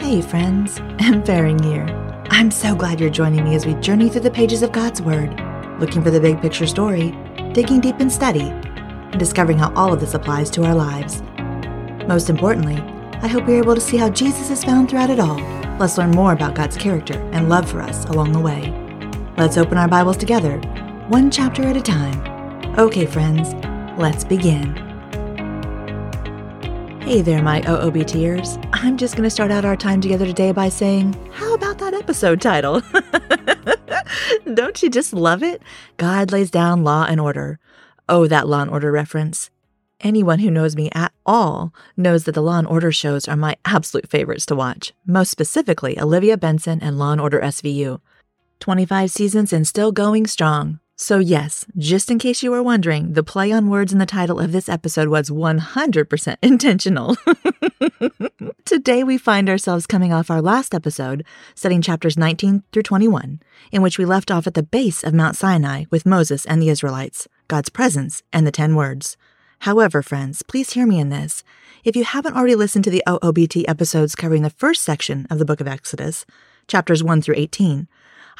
Hey, friends, and Faring here. I'm so glad you're joining me as we journey through the pages of God's Word, looking for the big picture story, digging deep in study, and discovering how all of this applies to our lives. Most importantly, I hope you're able to see how Jesus is found throughout it all. Let's learn more about God's character and love for us along the way. Let's open our Bibles together, one chapter at a time. Okay, friends, let's begin. Hey there, my OOBTers. I'm just going to start out our time together today by saying, How about that episode title? Don't you just love it? God lays down law and order. Oh, that law and order reference. Anyone who knows me at all knows that the Law and Order shows are my absolute favorites to watch, most specifically Olivia Benson and Law and Order SVU. 25 seasons and still going strong. So, yes, just in case you were wondering, the play on words in the title of this episode was 100% intentional. Today, we find ourselves coming off our last episode, studying chapters 19 through 21, in which we left off at the base of Mount Sinai with Moses and the Israelites, God's presence, and the 10 words. However, friends, please hear me in this. If you haven't already listened to the OOBT episodes covering the first section of the book of Exodus, chapters 1 through 18,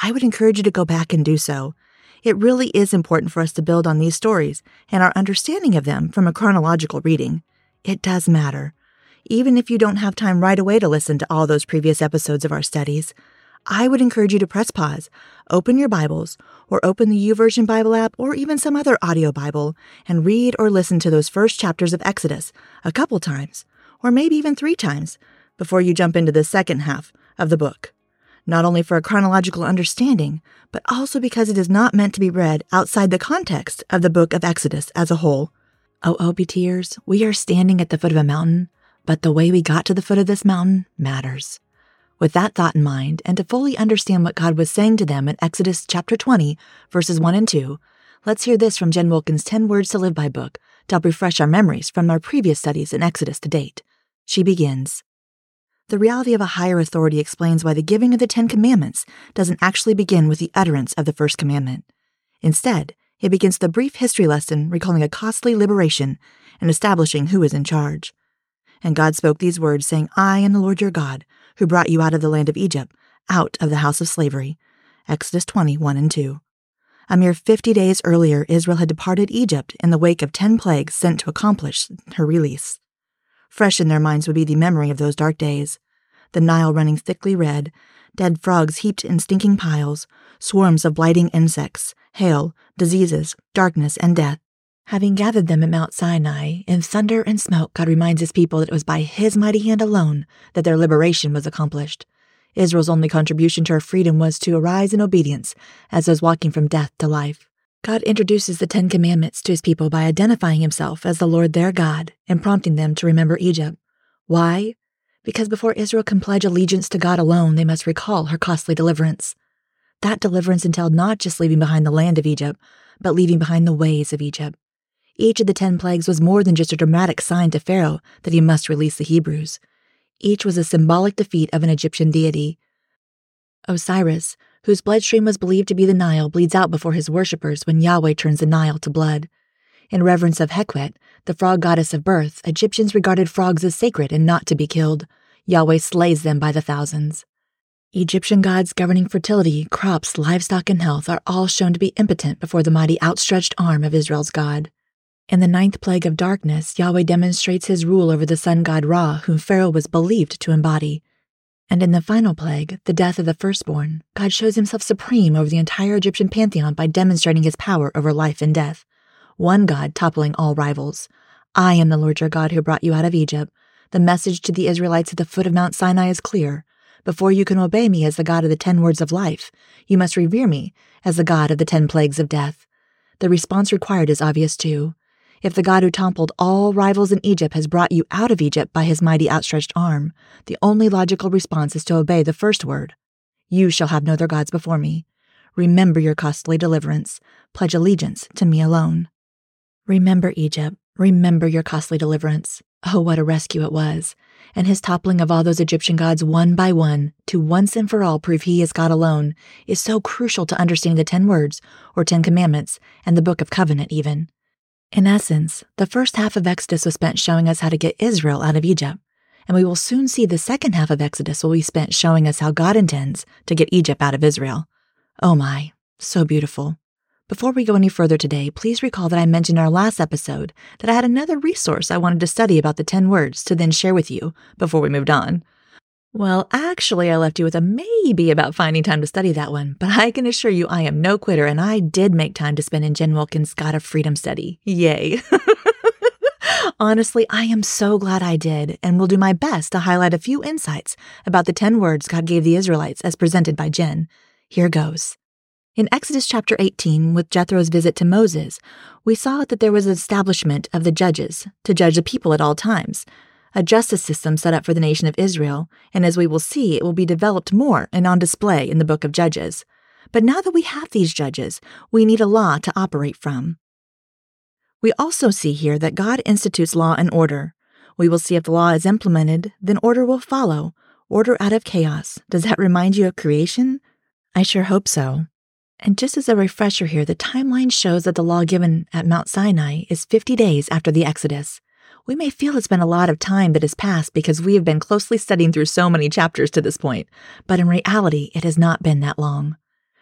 I would encourage you to go back and do so. It really is important for us to build on these stories and our understanding of them from a chronological reading. It does matter. Even if you don't have time right away to listen to all those previous episodes of our studies, I would encourage you to press pause, open your Bibles, or open the YouVersion Bible app or even some other audio Bible and read or listen to those first chapters of Exodus a couple times, or maybe even three times, before you jump into the second half of the book not only for a chronological understanding, but also because it is not meant to be read outside the context of the book of Exodus as a whole. Oh, oh OBTers, we are standing at the foot of a mountain, but the way we got to the foot of this mountain matters. With that thought in mind, and to fully understand what God was saying to them in Exodus chapter 20, verses 1 and 2, let's hear this from Jen Wilkin's 10 Words to Live by book to help refresh our memories from our previous studies in Exodus to date. She begins the reality of a higher authority explains why the giving of the Ten Commandments doesn't actually begin with the utterance of the first commandment. Instead, it begins a brief history lesson recalling a costly liberation and establishing who is in charge. And God spoke these words, saying, I am the Lord your God, who brought you out of the land of Egypt, out of the house of slavery. Exodus 20, 1 and 2. A mere 50 days earlier, Israel had departed Egypt in the wake of 10 plagues sent to accomplish her release. Fresh in their minds would be the memory of those dark days the Nile running thickly red, dead frogs heaped in stinking piles, swarms of blighting insects, hail, diseases, darkness, and death. Having gathered them at Mount Sinai, in thunder and smoke, God reminds his people that it was by his mighty hand alone that their liberation was accomplished. Israel's only contribution to her freedom was to arise in obedience as those walking from death to life. God introduces the Ten Commandments to his people by identifying himself as the Lord their God and prompting them to remember Egypt. Why? Because before Israel can pledge allegiance to God alone, they must recall her costly deliverance. That deliverance entailed not just leaving behind the land of Egypt, but leaving behind the ways of Egypt. Each of the ten plagues was more than just a dramatic sign to Pharaoh that he must release the Hebrews. Each was a symbolic defeat of an Egyptian deity. Osiris, whose bloodstream was believed to be the Nile, bleeds out before his worshippers when Yahweh turns the Nile to blood. In reverence of Heqet, the frog goddess of birth, Egyptians regarded frogs as sacred and not to be killed. Yahweh slays them by the thousands. Egyptian gods governing fertility, crops, livestock, and health are all shown to be impotent before the mighty outstretched arm of Israel's God. In the ninth plague of darkness, Yahweh demonstrates his rule over the sun god Ra, whom Pharaoh was believed to embody. And in the final plague, the death of the firstborn, God shows himself supreme over the entire Egyptian pantheon by demonstrating his power over life and death. One God toppling all rivals. I am the Lord your God who brought you out of Egypt. The message to the Israelites at the foot of Mount Sinai is clear. Before you can obey me as the God of the ten words of life, you must revere me as the God of the ten plagues of death. The response required is obvious too. If the God who toppled all rivals in Egypt has brought you out of Egypt by his mighty outstretched arm, the only logical response is to obey the first word You shall have no other gods before me. Remember your costly deliverance. Pledge allegiance to me alone. Remember Egypt. Remember your costly deliverance. Oh, what a rescue it was. And his toppling of all those Egyptian gods one by one to once and for all prove he is God alone is so crucial to understanding the Ten Words, or Ten Commandments, and the Book of Covenant, even. In essence, the first half of Exodus was spent showing us how to get Israel out of Egypt. and we will soon see the second half of Exodus will be spent showing us how God intends to get Egypt out of Israel. Oh my, so beautiful. Before we go any further today, please recall that I mentioned in our last episode that I had another resource I wanted to study about the 10 words to then share with you before we moved on. Well, actually, I left you with a maybe about finding time to study that one, but I can assure you I am no quitter and I did make time to spend in Jen Wilkin's God of Freedom study. Yay. Honestly, I am so glad I did and will do my best to highlight a few insights about the 10 words God gave the Israelites as presented by Jen. Here goes. In Exodus chapter 18, with Jethro's visit to Moses, we saw that there was an establishment of the judges to judge the people at all times a justice system set up for the nation of Israel, and as we will see, it will be developed more and on display in the book of Judges. But now that we have these judges, we need a law to operate from. We also see here that God institutes law and order. We will see if the law is implemented, then order will follow. Order out of chaos. Does that remind you of creation? I sure hope so. And just as a refresher here, the timeline shows that the law given at Mount Sinai is 50 days after the Exodus. We may feel it's been a lot of time that has passed because we have been closely studying through so many chapters to this point, but in reality, it has not been that long.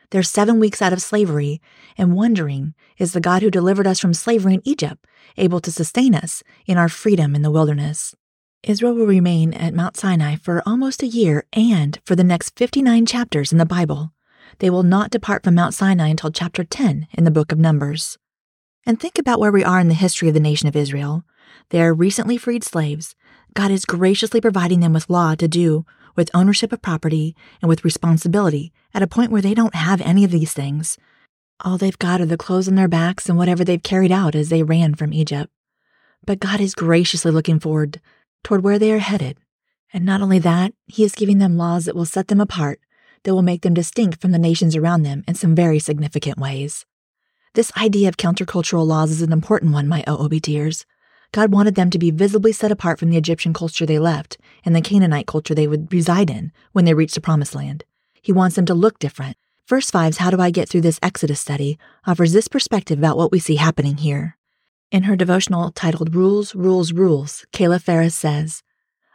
They're seven weeks out of slavery, and wondering is the God who delivered us from slavery in Egypt able to sustain us in our freedom in the wilderness? Israel will remain at Mount Sinai for almost a year and for the next 59 chapters in the Bible. They will not depart from Mount Sinai until chapter 10 in the book of Numbers. And think about where we are in the history of the nation of Israel. They are recently freed slaves. God is graciously providing them with law to do, with ownership of property, and with responsibility at a point where they don't have any of these things. All they've got are the clothes on their backs and whatever they've carried out as they ran from Egypt. But God is graciously looking forward toward where they are headed. And not only that, He is giving them laws that will set them apart, that will make them distinct from the nations around them in some very significant ways. This idea of countercultural laws is an important one, my OOBTers. God wanted them to be visibly set apart from the Egyptian culture they left and the Canaanite culture they would reside in when they reached the Promised Land. He wants them to look different. First 5's How Do I Get Through This Exodus study offers this perspective about what we see happening here. In her devotional titled Rules, Rules, Rules, Kayla Ferris says,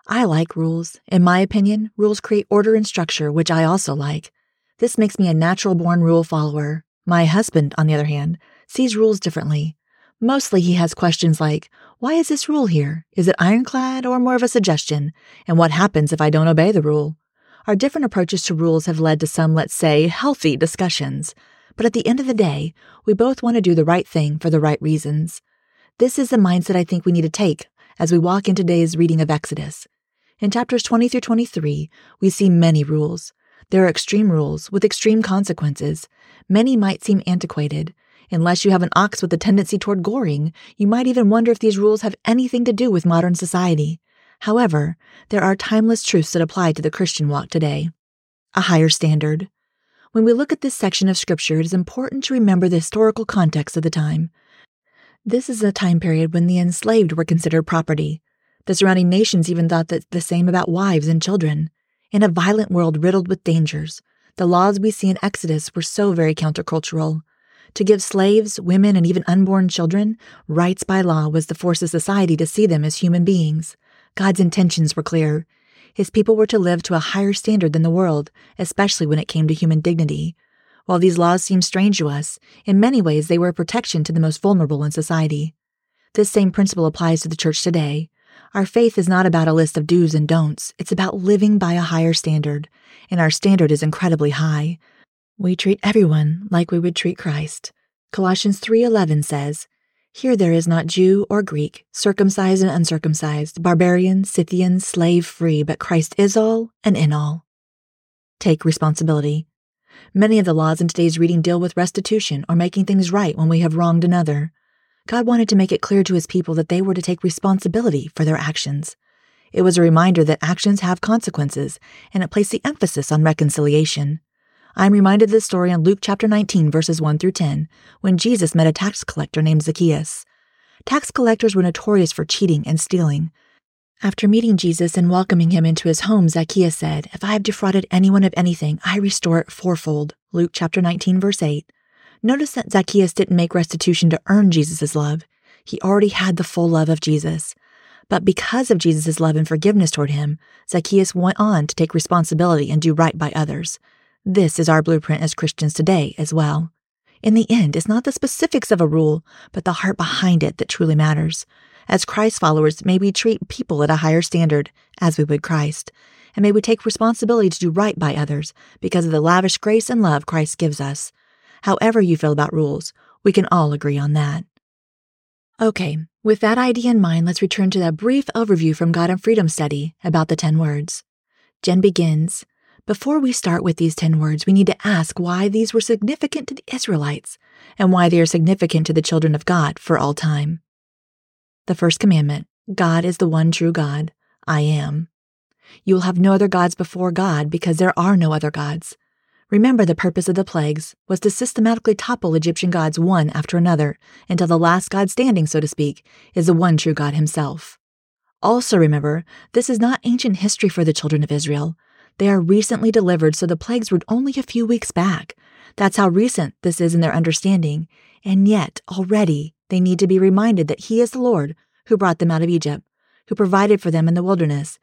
I like rules. In my opinion, rules create order and structure, which I also like. This makes me a natural born rule follower. My husband, on the other hand, sees rules differently. Mostly he has questions like, why is this rule here? Is it ironclad or more of a suggestion? And what happens if I don't obey the rule? Our different approaches to rules have led to some, let's say, healthy discussions. But at the end of the day, we both want to do the right thing for the right reasons. This is the mindset I think we need to take as we walk into today's reading of Exodus. In chapters 20 through 23, we see many rules. There are extreme rules with extreme consequences. Many might seem antiquated, Unless you have an ox with a tendency toward goring, you might even wonder if these rules have anything to do with modern society. However, there are timeless truths that apply to the Christian walk today. A higher standard. When we look at this section of Scripture, it is important to remember the historical context of the time. This is a time period when the enslaved were considered property. The surrounding nations even thought that the same about wives and children. In a violent world riddled with dangers, the laws we see in Exodus were so very countercultural. To give slaves, women, and even unborn children rights by law was to force a society to see them as human beings. God's intentions were clear. His people were to live to a higher standard than the world, especially when it came to human dignity. While these laws seem strange to us, in many ways they were a protection to the most vulnerable in society. This same principle applies to the church today. Our faith is not about a list of do's and don'ts. It's about living by a higher standard, and our standard is incredibly high. We treat everyone like we would treat Christ. Colossians 3:11 says, "Here there is not Jew or Greek, circumcised and uncircumcised, barbarian, Scythian, slave free, but Christ is all and in all." Take responsibility. Many of the laws in today's reading deal with restitution or making things right when we have wronged another. God wanted to make it clear to his people that they were to take responsibility for their actions. It was a reminder that actions have consequences, and it placed the emphasis on reconciliation. I am reminded of this story in Luke chapter 19, verses 1 through 10, when Jesus met a tax collector named Zacchaeus. Tax collectors were notorious for cheating and stealing. After meeting Jesus and welcoming him into his home, Zacchaeus said, If I have defrauded anyone of anything, I restore it fourfold. Luke chapter 19, verse 8. Notice that Zacchaeus didn't make restitution to earn Jesus' love. He already had the full love of Jesus. But because of Jesus' love and forgiveness toward him, Zacchaeus went on to take responsibility and do right by others. This is our blueprint as Christians today as well. In the end, it's not the specifics of a rule, but the heart behind it that truly matters. As Christ followers, may we treat people at a higher standard, as we would Christ, and may we take responsibility to do right by others because of the lavish grace and love Christ gives us. However, you feel about rules, we can all agree on that. Okay, with that idea in mind, let's return to that brief overview from God of Freedom study about the 10 words. Jen begins Before we start with these 10 words, we need to ask why these were significant to the Israelites and why they are significant to the children of God for all time. The first commandment God is the one true God. I am. You will have no other gods before God because there are no other gods. Remember, the purpose of the plagues was to systematically topple Egyptian gods one after another until the last God standing, so to speak, is the one true God himself. Also, remember, this is not ancient history for the children of Israel. They are recently delivered, so the plagues were only a few weeks back. That's how recent this is in their understanding. And yet, already, they need to be reminded that He is the Lord who brought them out of Egypt, who provided for them in the wilderness.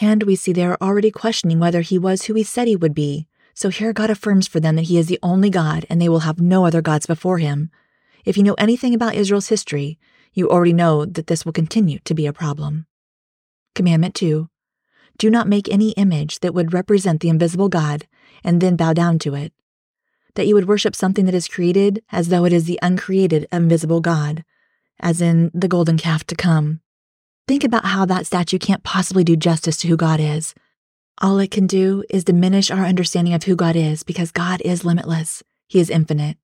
And we see they are already questioning whether He was who He said He would be. So here God affirms for them that He is the only God and they will have no other gods before Him. If you know anything about Israel's history, you already know that this will continue to be a problem. Commandment 2 Do not make any image that would represent the invisible God and then bow down to it that you would worship something that is created as though it is the uncreated, invisible God, as in the golden calf to come. Think about how that statue can't possibly do justice to who God is. All it can do is diminish our understanding of who God is because God is limitless. He is infinite.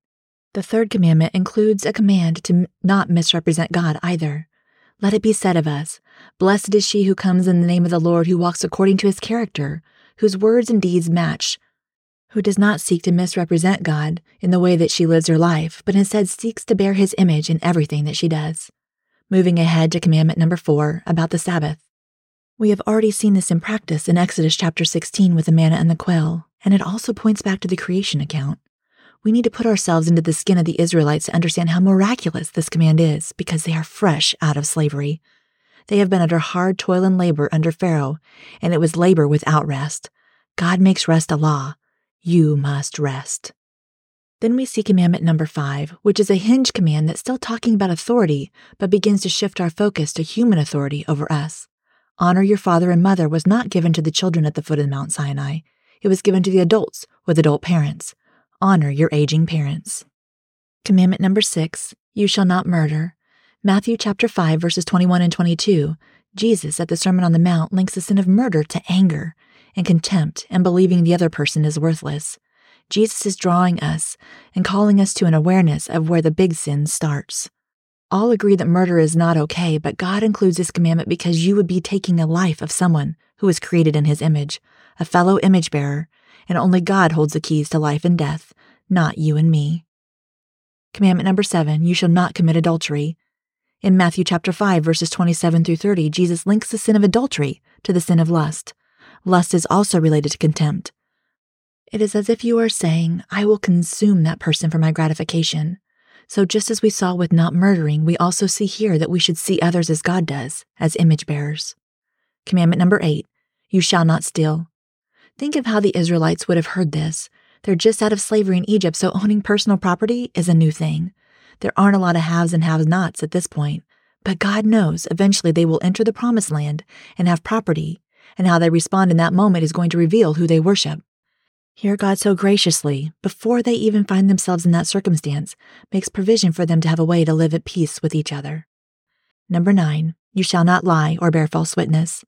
The third commandment includes a command to not misrepresent God either. Let it be said of us Blessed is she who comes in the name of the Lord, who walks according to his character, whose words and deeds match who does not seek to misrepresent God in the way that she lives her life, but instead seeks to bear his image in everything that she does. Moving ahead to commandment number four about the Sabbath. We have already seen this in practice in Exodus chapter 16 with the manna and the quail, and it also points back to the creation account. We need to put ourselves into the skin of the Israelites to understand how miraculous this command is because they are fresh out of slavery. They have been under hard toil and labor under Pharaoh, and it was labor without rest. God makes rest a law, you must rest. Then we see commandment number five, which is a hinge command that's still talking about authority, but begins to shift our focus to human authority over us. Honor your father and mother was not given to the children at the foot of Mount Sinai. It was given to the adults with adult parents. Honor your aging parents. Commandment number six, you shall not murder. Matthew chapter 5 verses 21 and 22. Jesus at the Sermon on the Mount links the sin of murder to anger and contempt and believing the other person is worthless. Jesus is drawing us and calling us to an awareness of where the big sin starts. All agree that murder is not okay, but God includes this commandment because you would be taking a life of someone who was created in his image, a fellow image bearer, and only God holds the keys to life and death, not you and me. Commandment number seven, you shall not commit adultery. In Matthew chapter 5 verses 27 through 30, Jesus links the sin of adultery to the sin of lust. Lust is also related to contempt. It is as if you are saying, I will consume that person for my gratification. So, just as we saw with not murdering, we also see here that we should see others as God does, as image bearers. Commandment number eight You shall not steal. Think of how the Israelites would have heard this. They're just out of slavery in Egypt, so owning personal property is a new thing. There aren't a lot of haves and have nots at this point, but God knows eventually they will enter the promised land and have property and how they respond in that moment is going to reveal who they worship. Here, God so graciously, before they even find themselves in that circumstance, makes provision for them to have a way to live at peace with each other. Number nine, you shall not lie or bear false witness.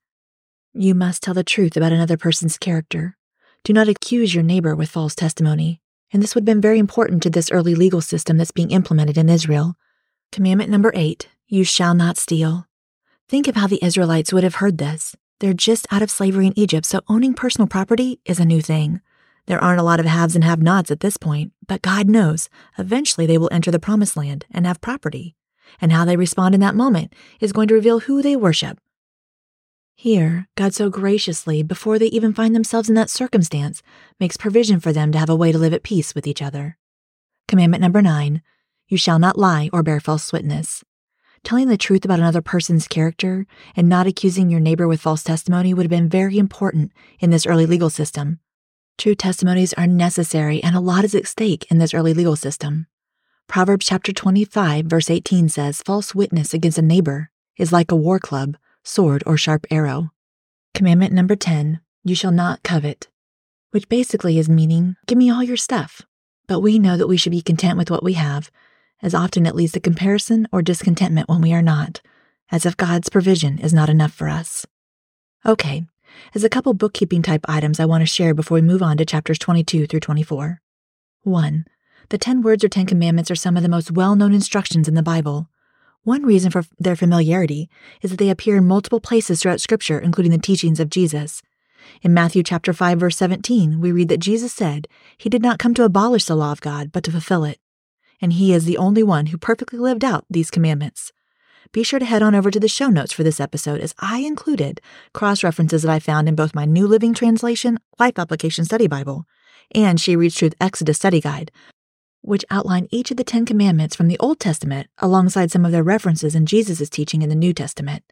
You must tell the truth about another person's character. Do not accuse your neighbor with false testimony. And this would have been very important to this early legal system that's being implemented in Israel. Commandment number eight, you shall not steal. Think of how the Israelites would have heard this. They're just out of slavery in Egypt, so owning personal property is a new thing. There aren't a lot of haves and have nots at this point, but God knows eventually they will enter the promised land and have property. And how they respond in that moment is going to reveal who they worship. Here, God so graciously, before they even find themselves in that circumstance, makes provision for them to have a way to live at peace with each other. Commandment number nine You shall not lie or bear false witness. telling the truth about another person's character and not accusing your neighbor with false testimony would have been very important in this early legal system. True testimonies are necessary, and a lot is at stake in this early legal system. Proverbs chapter 25, verse 18 says, False witness against a neighbor is like a war club, sword, or sharp arrow. Commandment number 10 You shall not covet, which basically is meaning, Give me all your stuff. But we know that we should be content with what we have, as often it leads to comparison or discontentment when we are not, as if God's provision is not enough for us. Okay, there's a couple bookkeeping type items I want to share before we move on to chapters 22 through 24. 1. The Ten Words or Ten Commandments are some of the most well known instructions in the Bible. One reason for their familiarity is that they appear in multiple places throughout Scripture, including the teachings of Jesus. In Matthew chapter 5 verse 17, we read that Jesus said, "He did not come to abolish the law of God, but to fulfill it." And he is the only one who perfectly lived out these commandments. Be sure to head on over to the show notes for this episode as I included cross references that I found in both my New Living Translation Life Application Study Bible and She Reads Truth Exodus Study Guide, which outline each of the Ten Commandments from the Old Testament alongside some of their references in Jesus' teaching in the New Testament.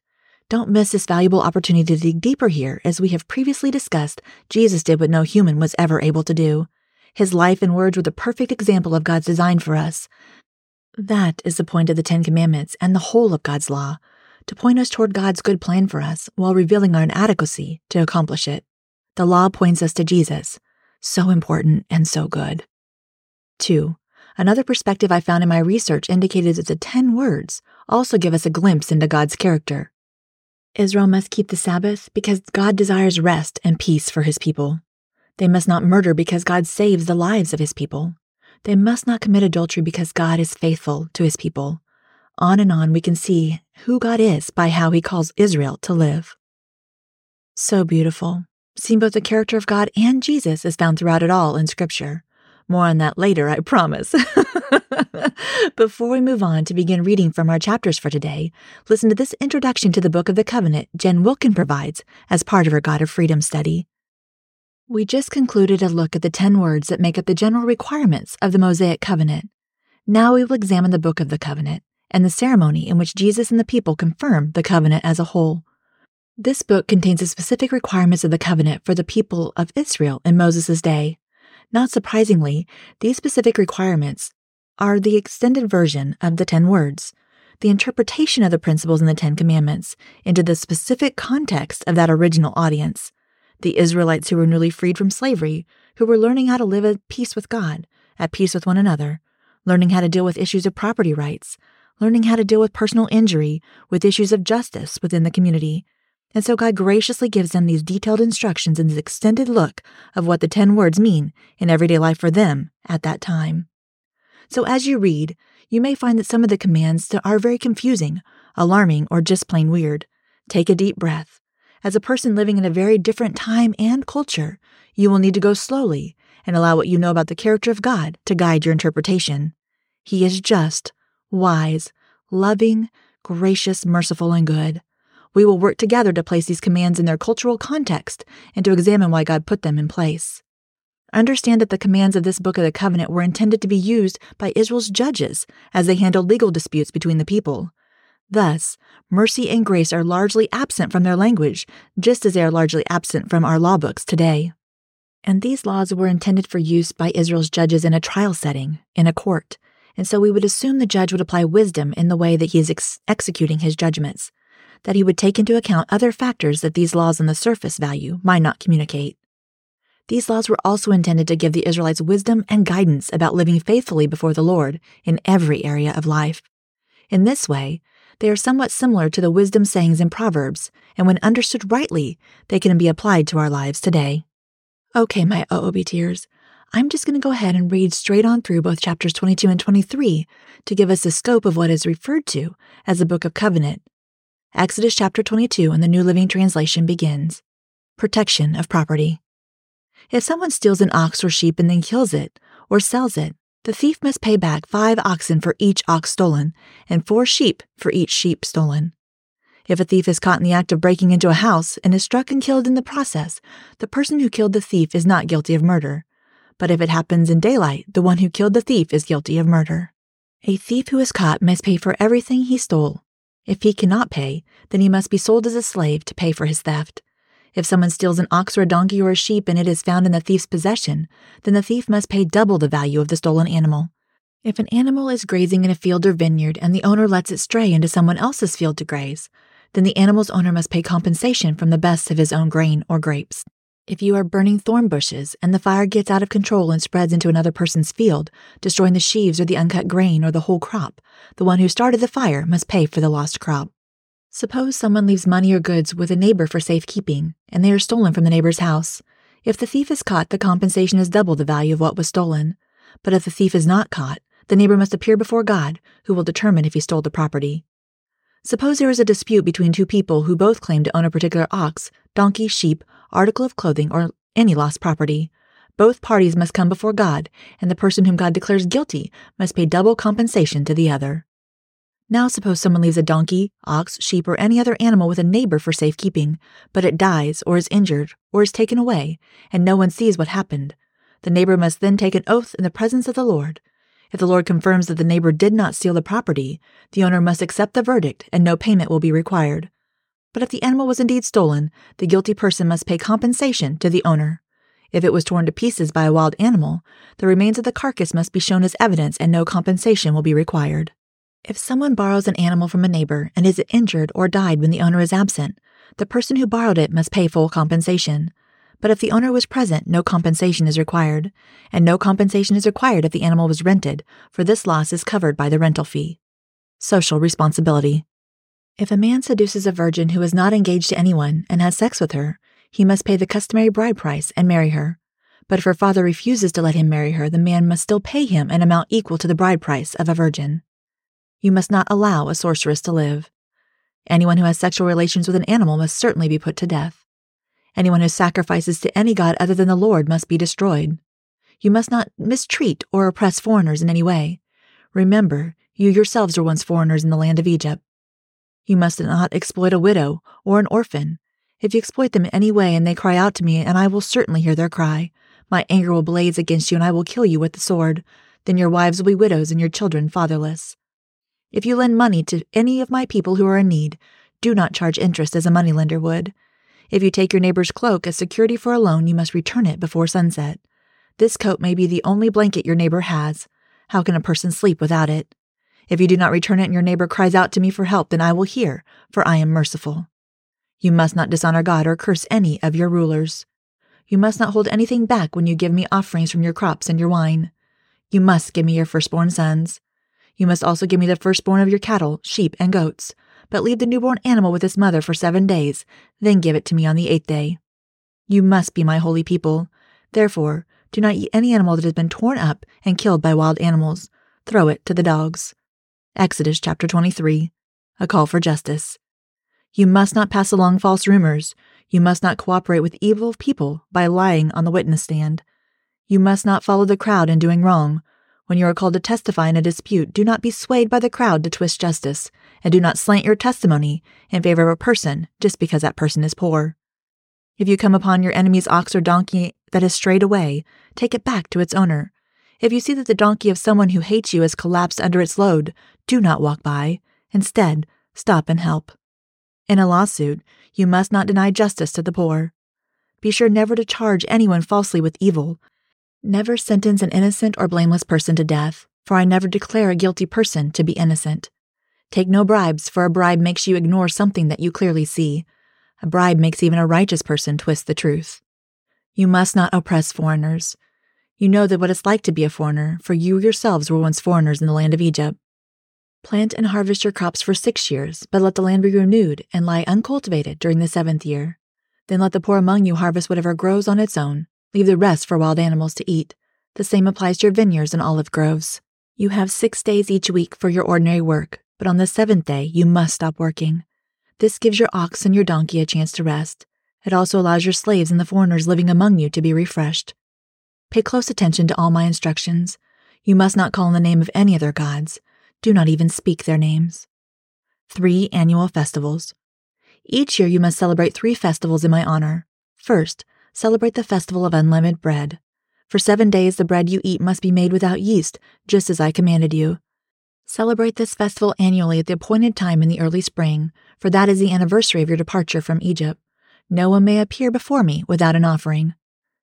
Don't miss this valuable opportunity to dig deeper here, as we have previously discussed, Jesus did what no human was ever able to do. His life and words were the perfect example of God's design for us. That is the point of the Ten Commandments and the whole of God's law, to point us toward God's good plan for us while revealing our inadequacy to accomplish it. The law points us to Jesus. So important and so good. 2. Another perspective I found in my research indicated that the ten words also give us a glimpse into God's character. Israel must keep the Sabbath because God desires rest and peace for his people. They must not murder because God saves the lives of his people. They must not commit adultery because God is faithful to his people. On and on, we can see who God is by how he calls Israel to live. So beautiful. Seeing both the character of God and Jesus is found throughout it all in Scripture. More on that later, I promise. Before we move on to begin reading from our chapters for today, listen to this introduction to the Book of the Covenant Jen Wilkin provides as part of her God of Freedom study. We just concluded a look at the 10 words that make up the general requirements of the Mosaic Covenant. Now we will examine the Book of the Covenant and the ceremony in which Jesus and the people confirm the covenant as a whole. This book contains the specific requirements of the covenant for the people of Israel in Moses' day. Not surprisingly, these specific requirements are the extended version of the Ten Words, the interpretation of the principles in the Ten Commandments into the specific context of that original audience. The Israelites who were newly freed from slavery, who were learning how to live at peace with God, at peace with one another, learning how to deal with issues of property rights, learning how to deal with personal injury, with issues of justice within the community, and so God graciously gives them these detailed instructions and this extended look of what the 10 words mean in everyday life for them at that time. So as you read, you may find that some of the commands are very confusing, alarming, or just plain weird. Take a deep breath. As a person living in a very different time and culture, you will need to go slowly and allow what you know about the character of God to guide your interpretation. He is just, wise, loving, gracious, merciful, and good. We will work together to place these commands in their cultural context and to examine why God put them in place. Understand that the commands of this book of the covenant were intended to be used by Israel's judges as they handled legal disputes between the people. Thus, mercy and grace are largely absent from their language, just as they are largely absent from our law books today. And these laws were intended for use by Israel's judges in a trial setting, in a court, and so we would assume the judge would apply wisdom in the way that he is ex- executing his judgments that he would take into account other factors that these laws on the surface value might not communicate. These laws were also intended to give the Israelites wisdom and guidance about living faithfully before the Lord in every area of life. In this way, they are somewhat similar to the wisdom sayings in Proverbs, and when understood rightly, they can be applied to our lives today. Okay, my OOBTers, I'm just going to go ahead and read straight on through both chapters 22 and 23 to give us the scope of what is referred to as the Book of Covenant Exodus chapter 22 in the New Living Translation begins Protection of property. If someone steals an ox or sheep and then kills it, or sells it, the thief must pay back five oxen for each ox stolen, and four sheep for each sheep stolen. If a thief is caught in the act of breaking into a house and is struck and killed in the process, the person who killed the thief is not guilty of murder. But if it happens in daylight, the one who killed the thief is guilty of murder. A thief who is caught must pay for everything he stole If he cannot pay, then he must be sold as a slave to pay for his theft. If someone steals an ox or a donkey or a sheep and it is found in the thief's possession, then the thief must pay double the value of the stolen animal. If an animal is grazing in a field or vineyard and the owner lets it stray into someone else's field to graze, then the animal's owner must pay compensation from the best of his own grain or grapes. If you are burning thorn bushes and the fire gets out of control and spreads into another person's field, destroying the sheaves or the uncut grain or the whole crop, the one who started the fire must pay for the lost crop. Suppose someone leaves money or goods with a neighbor for safekeeping, and they are stolen from the neighbor's house. If the thief is caught, the compensation is double the value of what was stolen. But if the thief is not caught, the neighbor must appear before God, who will determine if he stole the property. Suppose there is a dispute between two people who both claim to own a particular ox, donkey, sheep, article of clothing, or any lost property. Both parties must come before God, and the person whom God declares guilty must pay double compensation to the other. Now suppose someone leaves a donkey, ox, sheep, or any other animal with a neighbor for safekeeping, but it dies, or is injured, or is taken away, and no one sees what happened. The neighbor must then take an oath in the presence of the Lord. If the Lord confirms that the neighbor did not steal the property, the owner must accept the verdict and no payment will be required. But if the animal was indeed stolen, the guilty person must pay compensation to the owner. If it was torn to pieces by a wild animal, the remains of the carcass must be shown as evidence and no compensation will be required. If someone borrows an animal from a neighbor and is injured or died when the owner is absent, the person who borrowed it must pay full compensation. But if the owner was present, no compensation is required, and no compensation is required if the animal was rented, for this loss is covered by the rental fee. Social responsibility. If a man seduces a virgin who is not engaged to anyone and has sex with her, he must pay the customary bride price and marry her. But if her father refuses to let him marry her, the man must still pay him an amount equal to the bride price of a virgin. You must not allow a sorceress to live. Anyone who has sexual relations with an animal must certainly be put to death. Anyone who sacrifices to any god other than the Lord must be destroyed. You must not mistreat or oppress foreigners in any way. Remember, you yourselves were once foreigners in the land of Egypt. You must not exploit a widow or an orphan. If you exploit them in any way and they cry out to me, and I will certainly hear their cry, my anger will blaze against you and I will kill you with the sword. Then your wives will be widows and your children fatherless. If you lend money to any of my people who are in need, do not charge interest as a moneylender would. If you take your neighbor's cloak as security for a loan, you must return it before sunset. This coat may be the only blanket your neighbor has. How can a person sleep without it? If you do not return it and your neighbor cries out to me for help, then I will hear, for I am merciful. You must not dishonor God or curse any of your rulers. You must not hold anything back when you give me offerings from your crops and your wine. You must give me your firstborn sons. You must also give me the firstborn of your cattle, sheep, and goats, but leave the newborn animal with its mother for seven days, then give it to me on the eighth day. You must be my holy people. Therefore, do not eat any animal that has been torn up and killed by wild animals. Throw it to the dogs. Exodus chapter 23. A call for justice. You must not pass along false rumors. You must not cooperate with evil people by lying on the witness stand. You must not follow the crowd in doing wrong, when you are called to testify in a dispute, do not be swayed by the crowd to twist justice, and do not slant your testimony in favor of a person just because that person is poor. If you come upon your enemy's ox or donkey that has strayed away, take it back to its owner. If you see that the donkey of someone who hates you has collapsed under its load, do not walk by. Instead, stop and help. In a lawsuit, you must not deny justice to the poor. Be sure never to charge anyone falsely with evil, Never sentence an innocent or blameless person to death, for I never declare a guilty person to be innocent. Take no bribes, for a bribe makes you ignore something that you clearly see. A bribe makes even a righteous person twist the truth. You must not oppress foreigners. You know that what it's like to be a foreigner, for you yourselves were once foreigners in the land of Egypt. Plant and harvest your crops for six years, but let the land be renewed and lie uncultivated during the seventh year. Then let the poor among you harvest whatever grows on its own, Leave the rest for wild animals to eat. The same applies to your vineyards and olive groves. You have six days each week for your ordinary work, but on the seventh day you must stop working. This gives your ox and your donkey a chance to rest. It also allows your slaves and the foreigners living among you to be refreshed. Pay close attention to all my instructions. You must not call in the name of any other gods. Do not even speak their names. Three annual festivals. Each year you must celebrate three festivals in my honor. First, celebrate the festival of unleavened bread. For seven days the bread you eat must be made without yeast, just as I commanded you. Celebrate this festival annually at the appointed time in the early spring, for that is the anniversary of your departure from Egypt. No one may appear before me without an offering.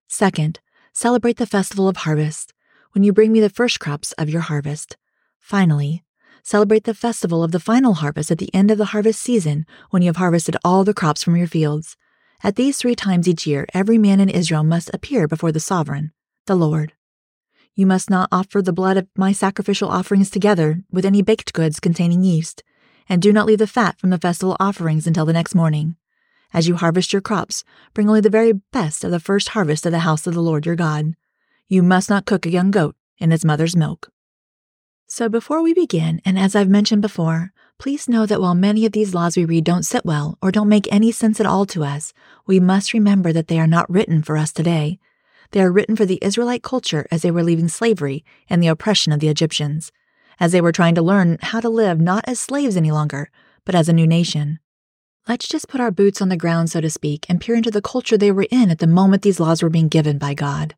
Second, celebrate the festival of harvest, when you bring me the first crops of your harvest. Finally, celebrate the festival of the final harvest at the end of the harvest season, when you have harvested all the crops from your fields. At these three times each year, every man in Israel must appear before the sovereign, the Lord. You must not offer the blood of my sacrificial offerings together with any baked goods containing yeast, and do not leave the fat from the festival offerings until the next morning. As you harvest your crops, bring only the very best of the first harvest to the house of the Lord your God. You must not cook a young goat in its mother's milk. So, before we begin, and as I've mentioned before, please know that while many of these laws we read don't sit well or don't make any sense at all to us, we must remember that they are not written for us today. They are written for the Israelite culture as they were leaving slavery and the oppression of the Egyptians, as they were trying to learn how to live not as slaves any longer, but as a new nation. Let's just put our boots on the ground, so to speak, and peer into the culture they were in at the moment these laws were being given by God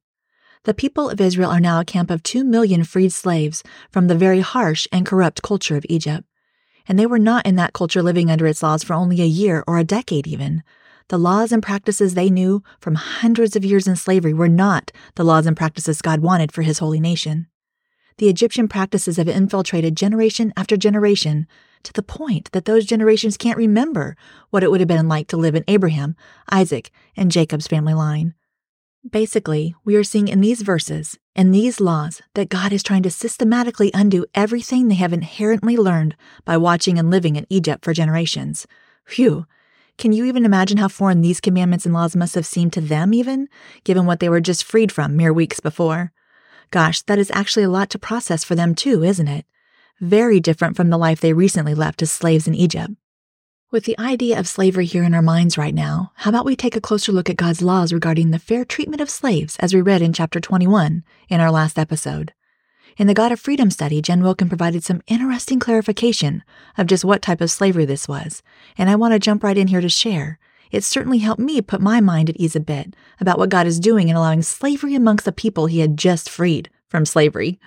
the people of Israel are now a camp of two million freed slaves from the very harsh and corrupt culture of Egypt. And they were not in that culture living under its laws for only a year or a decade even. The laws and practices they knew from hundreds of years in slavery were not the laws and practices God wanted for his holy nation. The Egyptian practices have infiltrated generation after generation to the point that those generations can't remember what it would have been like to live in Abraham, Isaac, and Jacob's family line. Basically, we are seeing in these verses, in these laws, that God is trying to systematically undo everything they have inherently learned by watching and living in Egypt for generations. Phew! Can you even imagine how foreign these commandments and laws must have seemed to them, even, given what they were just freed from mere weeks before? Gosh, that is actually a lot to process for them, too, isn't it? Very different from the life they recently left as slaves in Egypt. With the idea of slavery here in our minds right now, how about we take a closer look at God's laws regarding the fair treatment of slaves as we read in chapter 21 in our last episode? In the God of Freedom study, Jen Wilkin provided some interesting clarification of just what type of slavery this was, and I want to jump right in here to share. It certainly helped me put my mind at ease a bit about what God is doing in allowing slavery amongst the people he had just freed from slavery.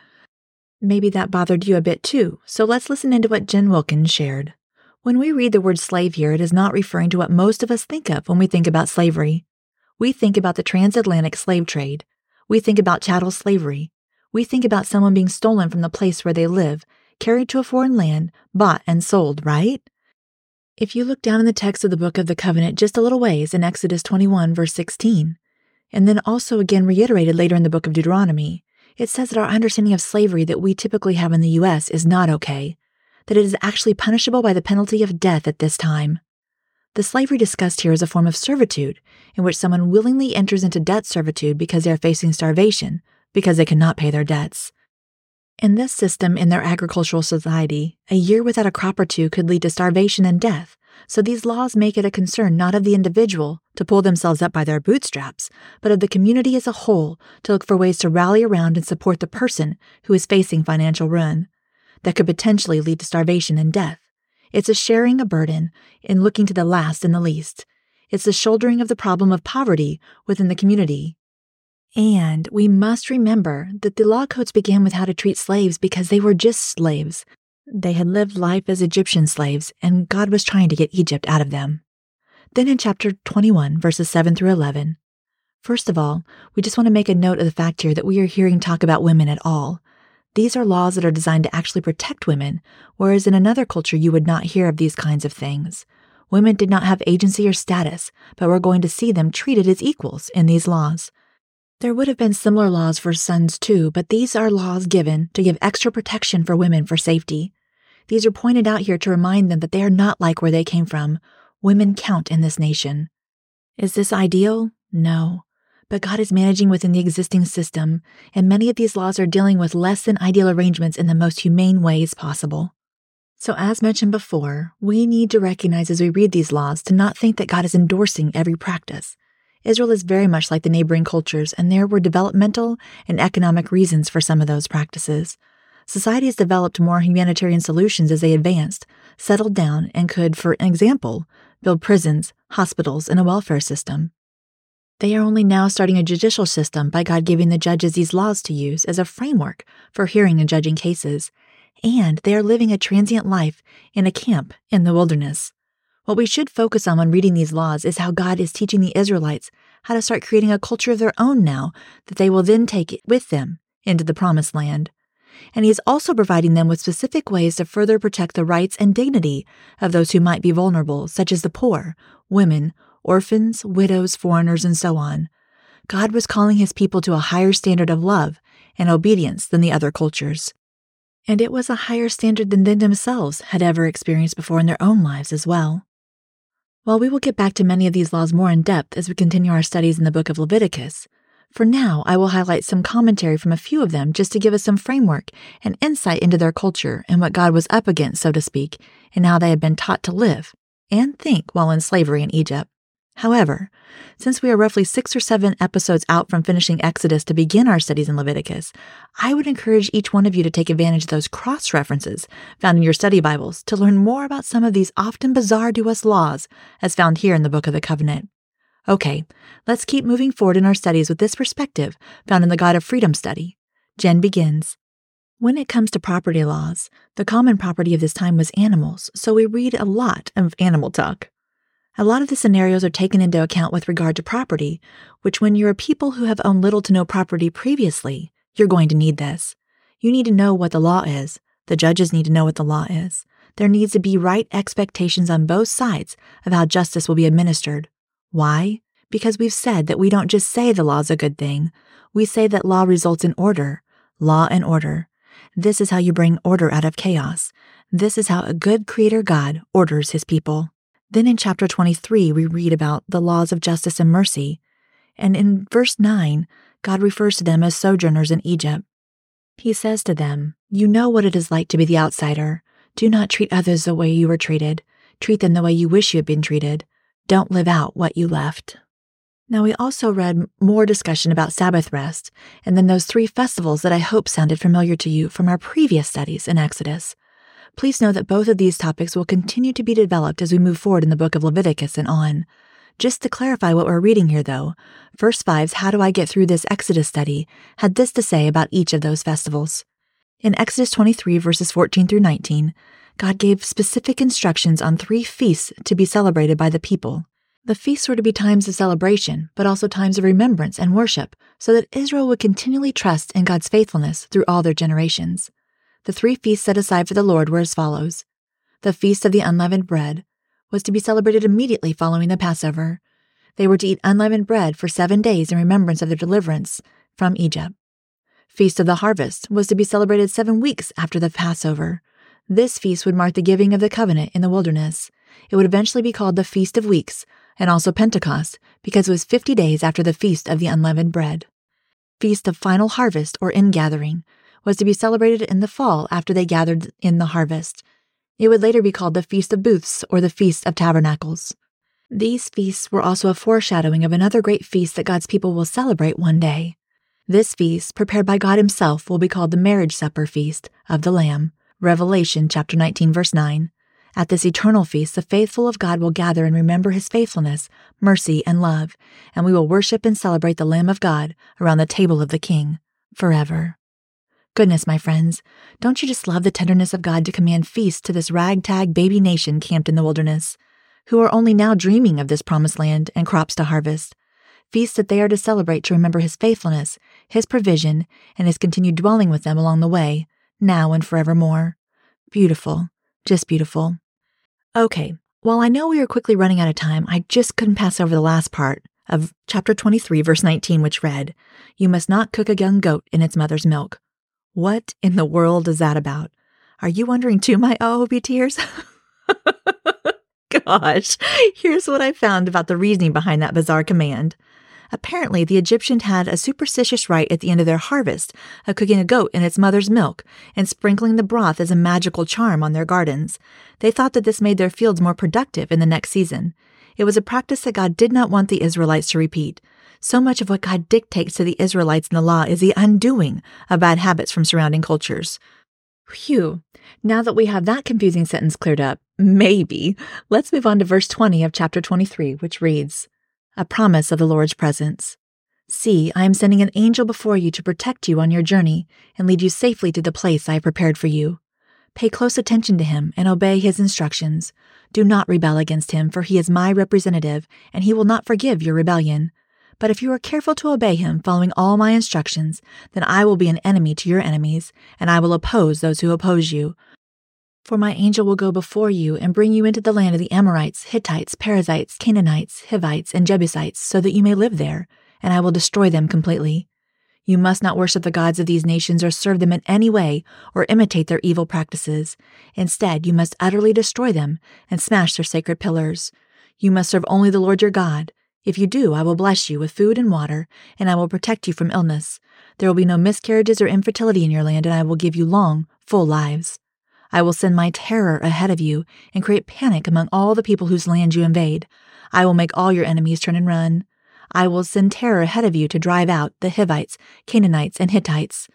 Maybe that bothered you a bit too, so let's listen into what Jen Wilkin shared. When we read the word slave here, it is not referring to what most of us think of when we think about slavery. We think about the transatlantic slave trade. We think about chattel slavery. We think about someone being stolen from the place where they live, carried to a foreign land, bought and sold, right? If you look down in the text of the book of the covenant just a little ways in Exodus 21, verse 16, and then also again reiterated later in the book of Deuteronomy, it says that our understanding of slavery that we typically have in the U.S. is not okay, that it is actually punishable by the penalty of death at this time. The slavery discussed here is a form of servitude in which someone willingly enters into debt servitude because they are facing starvation, because they cannot pay their debts. In this system, in their agricultural society, a year without a crop or two could lead to starvation and death, so these laws make it a concern not of the individual to pull themselves up by their bootstraps, but of the community as a whole to look for ways to rally around and support the person who is facing financial ruin that could potentially lead to starvation and death. It's a sharing a burden in looking to the last and the least. It's the shouldering of the problem of poverty within the community. And we must remember that the law codes began with how to treat slaves because they were just slaves. They had lived life as Egyptian slaves, and God was trying to get Egypt out of them. Then in chapter 21, verses 7 through 11, First of all, we just want to make a note of the fact here that we are hearing talk about women at all. These are laws that are designed to actually protect women, whereas in another culture you would not hear of these kinds of things. Women did not have agency or status, but we're going to see them treated as equals in these laws. There would have been similar laws for sons too, but these are laws given to give extra protection for women for safety. These are pointed out here to remind them that they are not like where they came from. Women count in this nation. Is this ideal? No but God is managing within the existing system, and many of these laws are dealing with less than ideal arrangements in the most humane ways possible. So, as mentioned before, we need to recognize as we read these laws to not think that God is endorsing every practice. Israel is very much like the neighboring cultures, and there were developmental and economic reasons for some of those practices. Society has developed more humanitarian solutions as they advanced, settled down, and could, for example, build prisons, hospitals, and a welfare system. They are only now starting a judicial system by God giving the judges these laws to use as a framework for hearing and judging cases. and they are living a transient life in a camp in the wilderness. What we should focus on when reading these laws is how God is teaching the Israelites how to start creating a culture of their own now that they will then take with them into the promised land. And he is also providing them with specific ways to further protect the rights and dignity of those who might be vulnerable, such as the poor, women, orphans, widows, foreigners, and so on. God was calling his people to a higher standard of love and obedience than the other cultures. And it was a higher standard than they themselves had ever experienced before in their own lives as well. While we will get back to many of these laws more in depth as we continue our studies in the book of Leviticus, for now I will highlight some commentary from a few of them just to give us some framework and insight into their culture and what God was up against, so to speak, and how they had been taught to live and think while in slavery in Egypt. However, since we are roughly six or seven episodes out from finishing Exodus to begin our studies in Leviticus, I would encourage each one of you to take advantage of those cross references found in your study Bibles to learn more about some of these often bizarre to us laws as found here in the Book of the Covenant. Okay, let's keep moving forward in our studies with this perspective found in the God of Freedom study. Jen begins. When it comes to property laws, the common property of this time was animals, so we read a lot of animal talk. A lot of the scenarios are taken into account with regard to property, which, when you're a people who have owned little to no property previously, you're going to need this. You need to know what the law is. The judges need to know what the law is. There needs to be right expectations on both sides of how justice will be administered. Why? Because we've said that we don't just say the law's a good thing, we say that law results in order. Law and order. This is how you bring order out of chaos. This is how a good creator God orders his people. Then in chapter 23, we read about the laws of justice and mercy. And in verse 9, God refers to them as sojourners in Egypt. He says to them, You know what it is like to be the outsider. Do not treat others the way you were treated. Treat them the way you wish you had been treated. Don't live out what you left. Now, we also read more discussion about Sabbath rest, and then those three festivals that I hope sounded familiar to you from our previous studies in Exodus please know that both of these topics will continue to be developed as we move forward in the book of Leviticus and on. Just to clarify what we're reading here, though, First 5's How Do I Get Through This Exodus study had this to say about each of those festivals. In Exodus 23, verses 14 through 19, God gave specific instructions on three feasts to be celebrated by the people. The feasts were to be times of celebration, but also times of remembrance and worship, so that Israel would continually trust in God's faithfulness through all their generations. The three feasts set aside for the Lord were as follows The Feast of the Unleavened Bread was to be celebrated immediately following the Passover. They were to eat unleavened bread for seven days in remembrance of their deliverance from Egypt. Feast of the Harvest was to be celebrated seven weeks after the Passover. This feast would mark the giving of the covenant in the wilderness. It would eventually be called the Feast of Weeks and also Pentecost because it was 50 days after the Feast of the Unleavened Bread. Feast of Final Harvest or Ingathering was to be celebrated in the fall after they gathered in the harvest. It would later be called the Feast of Booths or the Feast of Tabernacles. These feasts were also a foreshadowing of another great feast that God's people will celebrate one day. This feast, prepared by God Himself, will be called the Marriage Supper Feast of the Lamb. Revelation chapter 19 verse 9. At this eternal feast, the faithful of God will gather and remember his faithfulness, mercy, and love, and we will worship and celebrate the Lamb of God around the table of the King forever. Goodness, my friends, don't you just love the tenderness of God to command feasts to this ragtag baby nation camped in the wilderness, who are only now dreaming of this promised land and crops to harvest? Feasts that they are to celebrate to remember His faithfulness, His provision, and His continued dwelling with them along the way, now and forevermore. Beautiful, just beautiful. Okay, while I know we are quickly running out of time, I just couldn't pass over the last part of chapter 23, verse 19, which read, You must not cook a young goat in its mother's milk. What in the world is that about? Are you wondering too, my OOB tears? Gosh, here's what I found about the reasoning behind that bizarre command. Apparently, the Egyptians had a superstitious rite at the end of their harvest of cooking a goat in its mother's milk and sprinkling the broth as a magical charm on their gardens. They thought that this made their fields more productive in the next season. It was a practice that God did not want the Israelites to repeat, so much of what God dictates to the Israelites in the law is the undoing of bad habits from surrounding cultures. Phew. Now that we have that confusing sentence cleared up, maybe, let's move on to verse 20 of chapter 23, which reads A promise of the Lord's presence. See, I am sending an angel before you to protect you on your journey and lead you safely to the place I have prepared for you. Pay close attention to him and obey his instructions. Do not rebel against him, for he is my representative, and he will not forgive your rebellion. But if you are careful to obey him, following all my instructions, then I will be an enemy to your enemies, and I will oppose those who oppose you. For my angel will go before you and bring you into the land of the Amorites, Hittites, Perizzites, Canaanites, Hivites, and Jebusites, so that you may live there, and I will destroy them completely. You must not worship the gods of these nations or serve them in any way or imitate their evil practices. Instead, you must utterly destroy them and smash their sacred pillars. You must serve only the Lord your God. If you do, I will bless you with food and water, and I will protect you from illness. There will be no miscarriages or infertility in your land, and I will give you long, full lives. I will send my terror ahead of you and create panic among all the people whose land you invade. I will make all your enemies turn and run. I will send terror ahead of you to drive out the Hivites, Canaanites, and Hittites.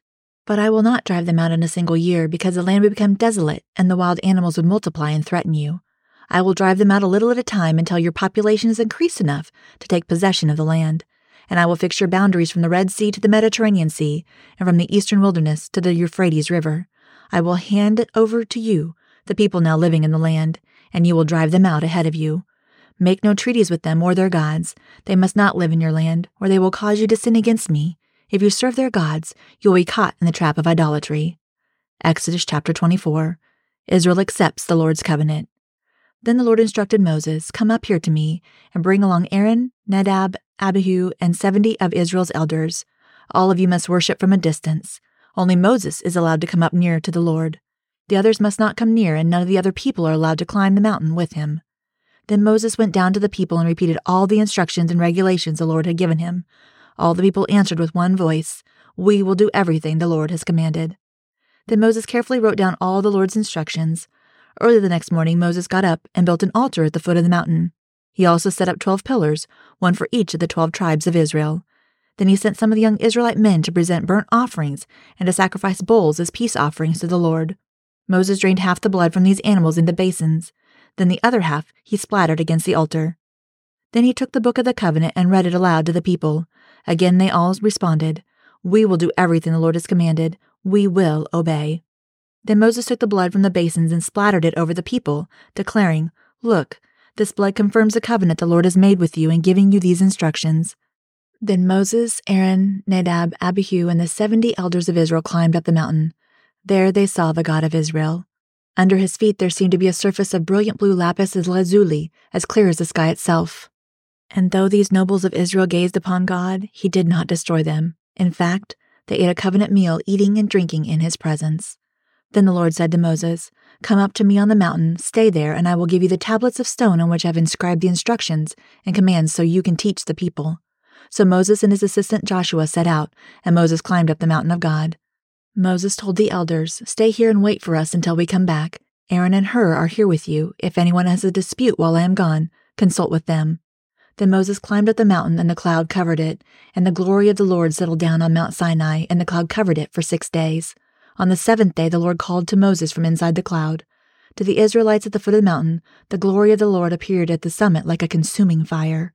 But I will not drive them out in a single year, because the land would become desolate and the wild animals would multiply and threaten you. I will drive them out a little at a time until your population is increased enough to take possession of the land. And I will fix your boundaries from the Red Sea to the Mediterranean Sea, and from the eastern wilderness to the Euphrates River. I will hand it over to you, the people now living in the land, and you will drive them out ahead of you. Make no treaties with them or their gods. They must not live in your land, or they will cause you to sin against me. If you serve their gods, you will be caught in the trap of idolatry. Exodus chapter 24. Israel accepts the Lord's covenant. Then the Lord instructed Moses, Come up here to me, and bring along Aaron, Nadab, Abihu, and seventy of Israel's elders. All of you must worship from a distance. Only Moses is allowed to come up near to the Lord. The others must not come near, and none of the other people are allowed to climb the mountain with him. Then Moses went down to the people and repeated all the instructions and regulations the Lord had given him. All the people answered with one voice, We will do everything the Lord has commanded. Then Moses carefully wrote down all the Lord's instructions. Early the next morning, Moses got up and built an altar at the foot of the mountain. He also set up twelve pillars, one for each of the twelve tribes of Israel. Then he sent some of the young Israelite men to present burnt offerings and to sacrifice bulls as peace offerings to the Lord. Moses drained half the blood from these animals into basins. Then the other half he splattered against the altar. Then he took the book of the covenant and read it aloud to the people. Again they all responded, We will do everything the Lord has commanded. We will obey. Then Moses took the blood from the basins and splattered it over the people, declaring, Look, this blood confirms the covenant the Lord has made with you in giving you these instructions. Then Moses, Aaron, Nadab, Abihu, and the seventy elders of Israel climbed up the mountain. There they saw the God of Israel. Under his feet there seemed to be a surface of brilliant blue lapis lazuli, as clear as the sky itself. And though these nobles of Israel gazed upon God, he did not destroy them. In fact, they ate a covenant meal, eating and drinking in his presence. Then the Lord said to Moses, Come up to me on the mountain, stay there, and I will give you the tablets of stone on which I have inscribed the instructions and commands so you can teach the people. So Moses and his assistant Joshua set out, and Moses climbed up the mountain of God. Moses told the elders, Stay here and wait for us until we come back. Aaron and Hur are here with you. If anyone has a dispute while I am gone, consult with them. Then Moses climbed up the mountain, and the cloud covered it, and the glory of the Lord settled down on Mount Sinai, and the cloud covered it for six days. On the seventh day, the Lord called to Moses from inside the cloud. To the Israelites at the foot of the mountain, the glory of the Lord appeared at the summit like a consuming fire.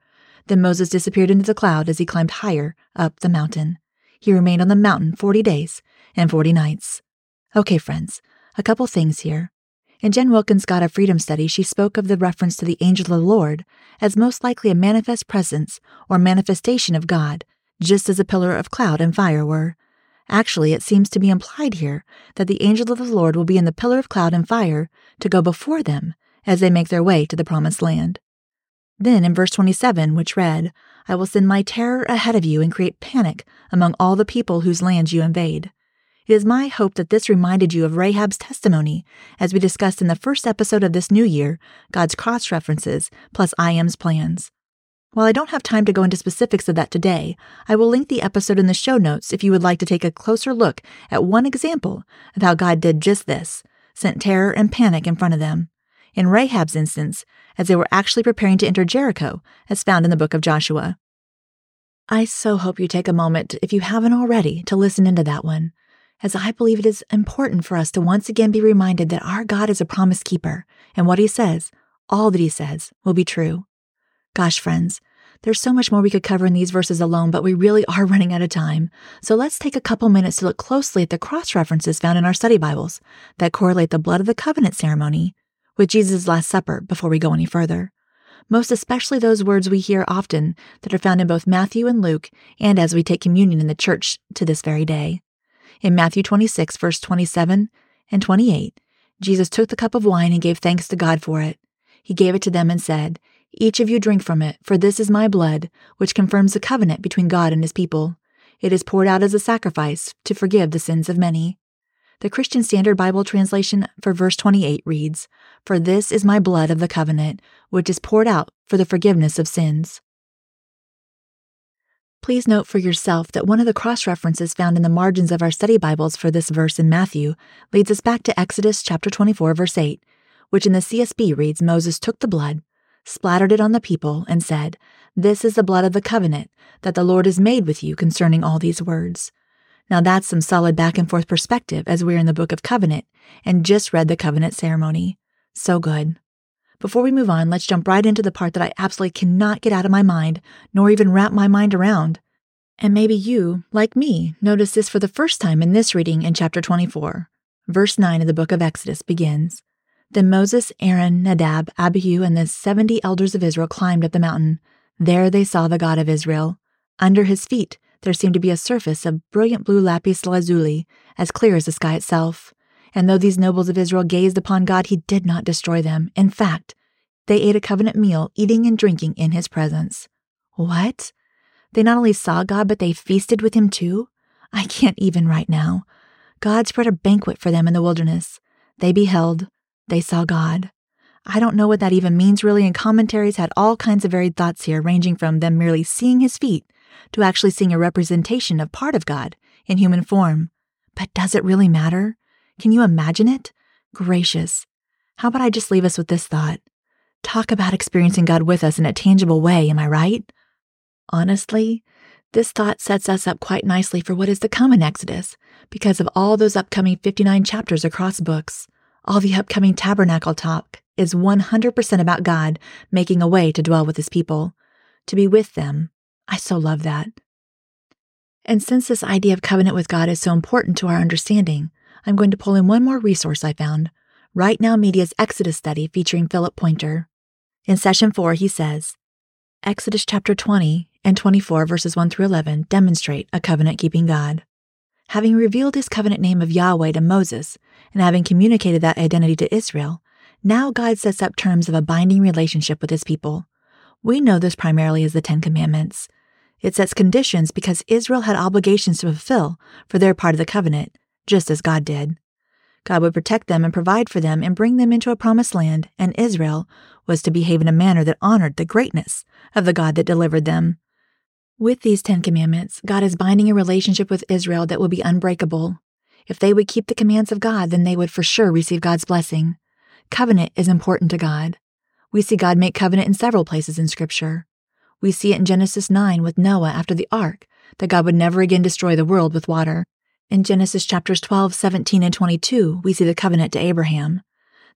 Then Moses disappeared into the cloud as he climbed higher up the mountain. He remained on the mountain forty days and 40 nights. Okay, friends, a couple things here. In Jen Wilkin's God of Freedom study, she spoke of the reference to the angel of the Lord as most likely a manifest presence or manifestation of God, just as a pillar of cloud and fire were. Actually, it seems to be implied here that the angel of the Lord will be in the pillar of cloud and fire to go before them as they make their way to the promised land. Then in verse 27, which read, I will send my terror ahead of you and create panic among all the people whose lands you invade. It is my hope that this reminded you of Rahab's testimony, as we discussed in the first episode of this new year God's cross references plus I am's plans. While I don't have time to go into specifics of that today, I will link the episode in the show notes if you would like to take a closer look at one example of how God did just this sent terror and panic in front of them. In Rahab's instance, as they were actually preparing to enter Jericho, as found in the book of Joshua. I so hope you take a moment, if you haven't already, to listen into that one as I believe it is important for us to once again be reminded that our God is a promise keeper, and what He says, all that He says, will be true. Gosh, friends, There's so much more we could cover in these verses alone, but we really are running out of time. So let's take a couple minutes to look closely at the cross references found in our study Bibles that correlate the blood of the covenant ceremony with Jesus' Last Supper before we go any further. Most especially those words we hear often that are found in both Matthew and Luke, and as we take communion in the church to this very day. In Matthew 26, verse 27 and 28, Jesus took the cup of wine and gave thanks to God for it. He gave it to them and said, Each of you drink from it, for this is my blood, which confirms the covenant between God and his people. It is poured out as a sacrifice to forgive the sins of many. The Christian Standard Bible translation for verse 28 reads, For this is my blood of the covenant, which is poured out for the forgiveness of sins. Please note for yourself that one of the cross references found in the margins of our study Bibles for this verse in Matthew leads us back to Exodus chapter 24 verse 8, which in the CSB reads Moses took the blood, splattered it on the people, and said, This is the blood of the covenant that the Lord has made with you concerning all these words. Now that's some solid back and forth perspective as we're in the book of covenant and just read the covenant ceremony. So good. Before we move on, let's jump right into the part that I absolutely cannot get out of my mind, nor even wrap my mind around. And maybe you, like me, notice this for the first time in this reading in chapter 24. Verse 9 of the book of Exodus begins Then Moses, Aaron, Nadab, Abihu, and the seventy elders of Israel climbed up the mountain. There they saw the God of Israel. Under his feet there seemed to be a surface of brilliant blue lapis lazuli, as clear as the sky itself. And though these nobles of Israel gazed upon God, he did not destroy them. In fact, they ate a covenant meal, eating and drinking in his presence. What? They not only saw God, but they feasted with him too? I can't even right now. God spread a banquet for them in the wilderness. They beheld, they saw God. I don't know what that even means really, and commentaries had all kinds of varied thoughts here, ranging from them merely seeing his feet to actually seeing a representation of part of God in human form. But does it really matter? Can you imagine it? Gracious. How about I just leave us with this thought? Talk about experiencing God with us in a tangible way, am I right? Honestly, this thought sets us up quite nicely for what is to come in Exodus because of all those upcoming 59 chapters across books. All the upcoming tabernacle talk is 100% about God making a way to dwell with his people, to be with them. I so love that. And since this idea of covenant with God is so important to our understanding, I'm going to pull in one more resource I found Right Now Media's Exodus study featuring Philip Pointer. In session four, he says Exodus chapter 20 and 24, verses 1 through 11, demonstrate a covenant keeping God. Having revealed his covenant name of Yahweh to Moses and having communicated that identity to Israel, now God sets up terms of a binding relationship with his people. We know this primarily as the Ten Commandments. It sets conditions because Israel had obligations to fulfill for their part of the covenant, just as God did. God would protect them and provide for them and bring them into a promised land, and Israel was to behave in a manner that honored the greatness of the God that delivered them. With these Ten Commandments, God is binding a relationship with Israel that will be unbreakable. If they would keep the commands of God, then they would for sure receive God's blessing. Covenant is important to God. We see God make covenant in several places in Scripture. We see it in Genesis 9 with Noah after the ark, that God would never again destroy the world with water. In Genesis chapters 12, 17, and 22, we see the covenant to Abraham.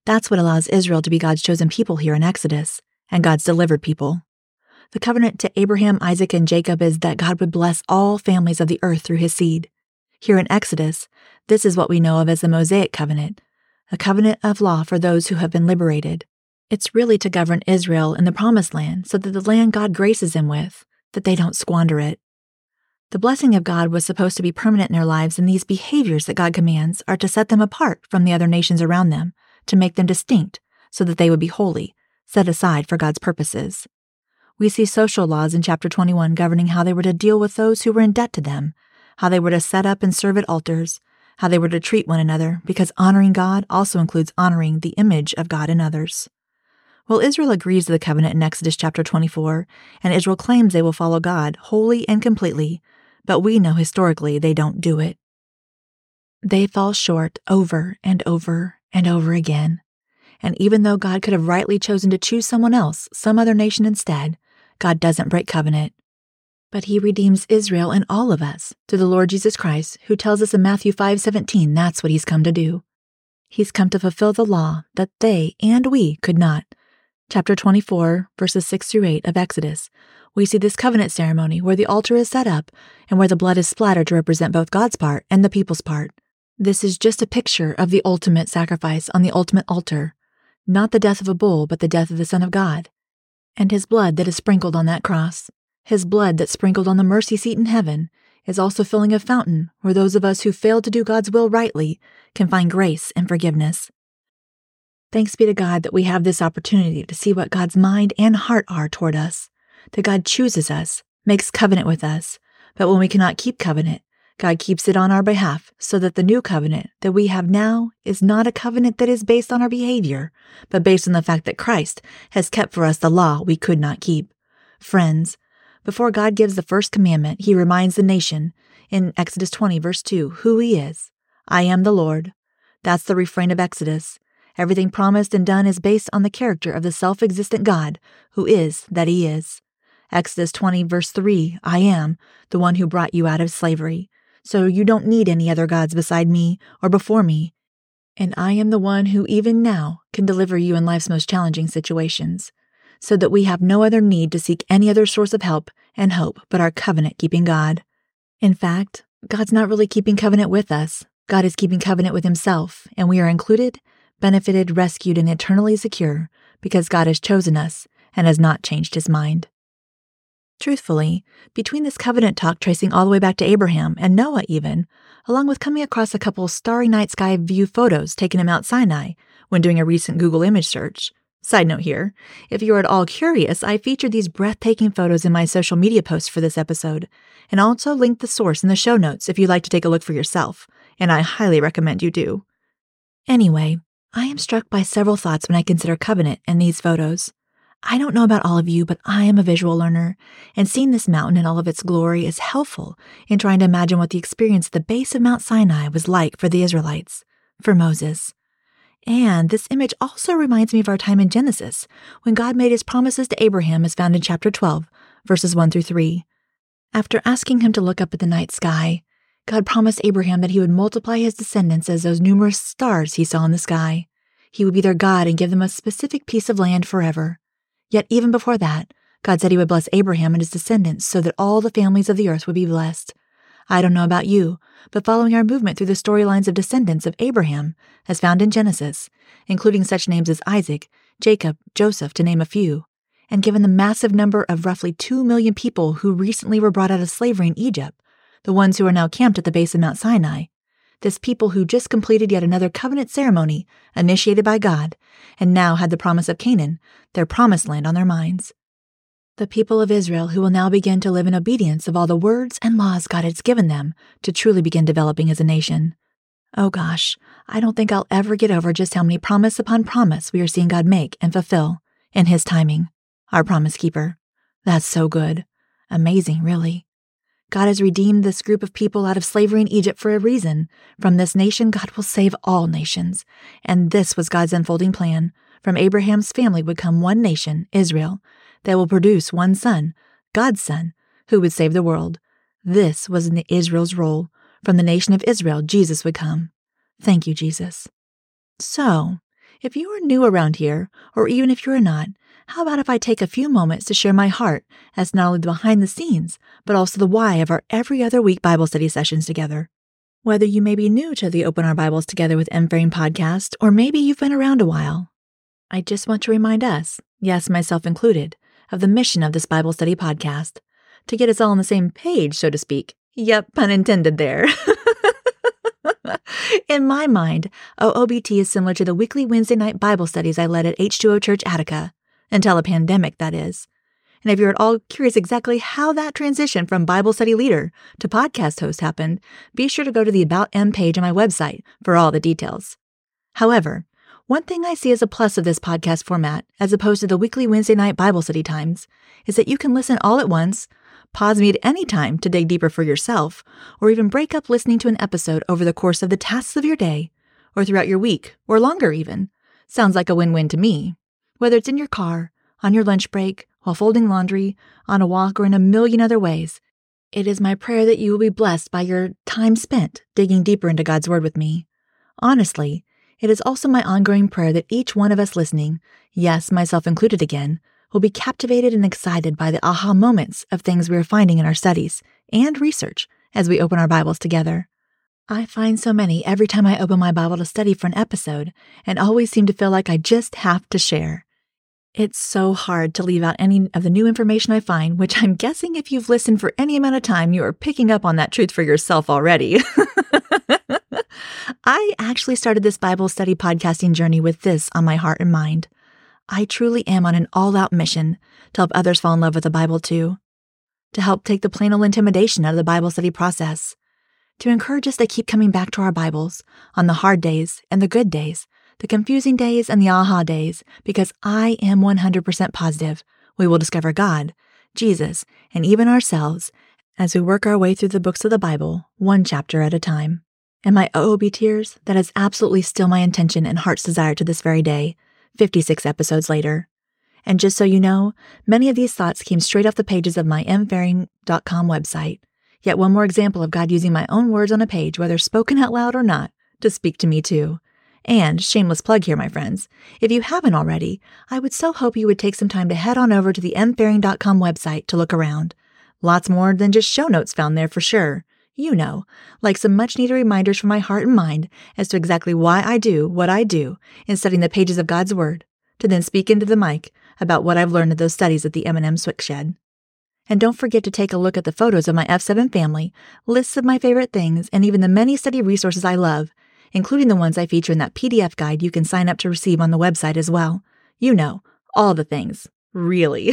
That's what allows Israel to be God's chosen people here in Exodus, and God's delivered people. The covenant to Abraham, Isaac, and Jacob is that God would bless all families of the earth through his seed. Here in Exodus, this is what we know of as the Mosaic covenant, a covenant of law for those who have been liberated. It's really to govern Israel in the promised land so that the land God graces them with, that they don't squander it. The blessing of God was supposed to be permanent in their lives, and these behaviors that God commands are to set them apart from the other nations around them, to make them distinct, so that they would be holy, set aside for God's purposes. We see social laws in chapter 21 governing how they were to deal with those who were in debt to them, how they were to set up and serve at altars, how they were to treat one another, because honoring God also includes honoring the image of God in others. Well, Israel agrees to the covenant in Exodus chapter 24, and Israel claims they will follow God wholly and completely, but we know historically they don't do it. They fall short over and over and over again. And even though God could have rightly chosen to choose someone else, some other nation instead, God doesn't break covenant. But he redeems Israel and all of us through the Lord Jesus Christ, who tells us in Matthew 5:17 that's what he's come to do. He's come to fulfill the law that they and we could not chapter 24, verses 6 through 8 of Exodus, we see this covenant ceremony where the altar is set up and where the blood is splattered to represent both God's part and the people's part. This is just a picture of the ultimate sacrifice on the ultimate altar, not the death of a bull, but the death of the Son of God, and his blood that is sprinkled on that cross. His blood that sprinkled on the mercy seat in heaven is also filling a fountain where those of us who fail to do God's will rightly can find grace and forgiveness. Thanks be to God that we have this opportunity to see what God's mind and heart are toward us, that God chooses us, makes covenant with us, but when we cannot keep covenant, God keeps it on our behalf so that the new covenant that we have now is not a covenant that is based on our behavior, but based on the fact that Christ has kept for us the law we could not keep. Friends, before God gives the first commandment, he reminds the nation in Exodus 20, verse 2, who he is. I am the Lord. That's the refrain of Exodus. Everything promised and done is based on the character of the self existent God, who is that He is. Exodus 20, verse 3 I am the one who brought you out of slavery. So you don't need any other gods beside me or before me. And I am the one who, even now, can deliver you in life's most challenging situations, so that we have no other need to seek any other source of help and hope but our covenant keeping God. In fact, God's not really keeping covenant with us. God is keeping covenant with Himself, and we are included benefited, rescued, and eternally secure because God has chosen us and has not changed his mind. Truthfully, between this covenant talk tracing all the way back to Abraham and Noah, even, along with coming across a couple starry night sky view photos taken at Mount Sinai when doing a recent Google image search. Side note here if you are at all curious, I featured these breathtaking photos in my social media posts for this episode, and also linked the source in the show notes if you'd like to take a look for yourself, and I highly recommend you do. Anyway, I am struck by several thoughts when I consider covenant and these photos. I don't know about all of you, but I am a visual learner, and seeing this mountain in all of its glory is helpful in trying to imagine what the experience at the base of Mount Sinai was like for the Israelites, for Moses. And this image also reminds me of our time in Genesis, when God made his promises to Abraham as found in chapter 12, verses 1 through 3. After asking him to look up at the night sky, God promised Abraham that he would multiply his descendants as those numerous stars he saw in the sky. He would be their God and give them a specific piece of land forever. Yet even before that, God said he would bless Abraham and his descendants so that all the families of the earth would be blessed. I don't know about you, but following our movement through the storylines of descendants of Abraham, as found in Genesis, including such names as Isaac, Jacob, Joseph, to name a few, and given the massive number of roughly 2 million people who recently were brought out of slavery in Egypt, the ones who are now camped at the base of Mount Sinai, this people who just completed yet another covenant ceremony initiated by God and now had the promise of Canaan, their promised land, on their minds. The people of Israel who will now begin to live in obedience of all the words and laws God has given them to truly begin developing as a nation. Oh gosh, I don't think I'll ever get over just how many promise upon promise we are seeing God make and fulfill in His timing. Our promise keeper. That's so good. Amazing, really. God has redeemed this group of people out of slavery in Egypt for a reason. From this nation, God will save all nations. And this was God's unfolding plan. From Abraham's family would come one nation, Israel, that will produce one son, God's son, who would save the world. This was Israel's role. From the nation of Israel, Jesus would come. Thank you, Jesus. So, if you are new around here, or even if you're not, how about if I take a few moments to share my heart as not only the behind the scenes, but also the why of our every other week Bible study sessions together? Whether you may be new to the Open Our Bibles Together with M. Faring podcast, or maybe you've been around a while, I just want to remind us, yes, myself included, of the mission of this Bible study podcast to get us all on the same page, so to speak. Yep, pun intended there. In my mind, OOBT is similar to the weekly Wednesday night Bible studies I led at H2O Church Attica, until a pandemic, that is. And if you're at all curious exactly how that transition from Bible study leader to podcast host happened, be sure to go to the About M page on my website for all the details. However, one thing I see as a plus of this podcast format, as opposed to the weekly Wednesday night Bible study times, is that you can listen all at once, pause me at any time to dig deeper for yourself, or even break up listening to an episode over the course of the tasks of your day, or throughout your week, or longer even. Sounds like a win win to me whether it's in your car, on your lunch break, while folding laundry, on a walk, or in a million other ways. It is my prayer that you will be blessed by your time spent digging deeper into God's Word with me. Honestly, it is also my ongoing prayer that each one of us listening, yes, myself included again, will be captivated and excited by the aha moments of things we are finding in our studies and research as we open our Bibles together. I find so many every time I open my Bible to study for an episode and always seem to feel like I just have to share. It's so hard to leave out any of the new information I find, which I'm guessing if you've listened for any amount of time, you are picking up on that truth for yourself already. I actually started this Bible study podcasting journey with this on my heart and mind. I truly am on an all out mission to help others fall in love with the Bible too, to help take the plain old intimidation out of the Bible study process, to encourage us to keep coming back to our Bibles on the hard days and the good days, the confusing days and the aha days, because I am 100% positive we will discover God, Jesus, and even ourselves as we work our way through the books of the Bible, one chapter at a time. And my OOB tears, that is absolutely still my intention and heart's desire to this very day, 56 episodes later. And just so you know, many of these thoughts came straight off the pages of my mfaring.com website. Yet one more example of God using my own words on a page, whether spoken out loud or not, to speak to me too. And, shameless plug here, my friends, if you haven't already, I would so hope you would take some time to head on over to the mfaring.com website to look around. Lots more than just show notes found there for sure. You know, like some much needed reminders from my heart and mind as to exactly why I do what I do in studying the pages of God's Word, to then speak into the mic about what I've learned in those studies at the M&M Swickshed. And don't forget to take a look at the photos of my F7 family, lists of my favorite things, and even the many study resources I love including the ones I feature in that PDF guide you can sign up to receive on the website as well. You know, all the things. Really.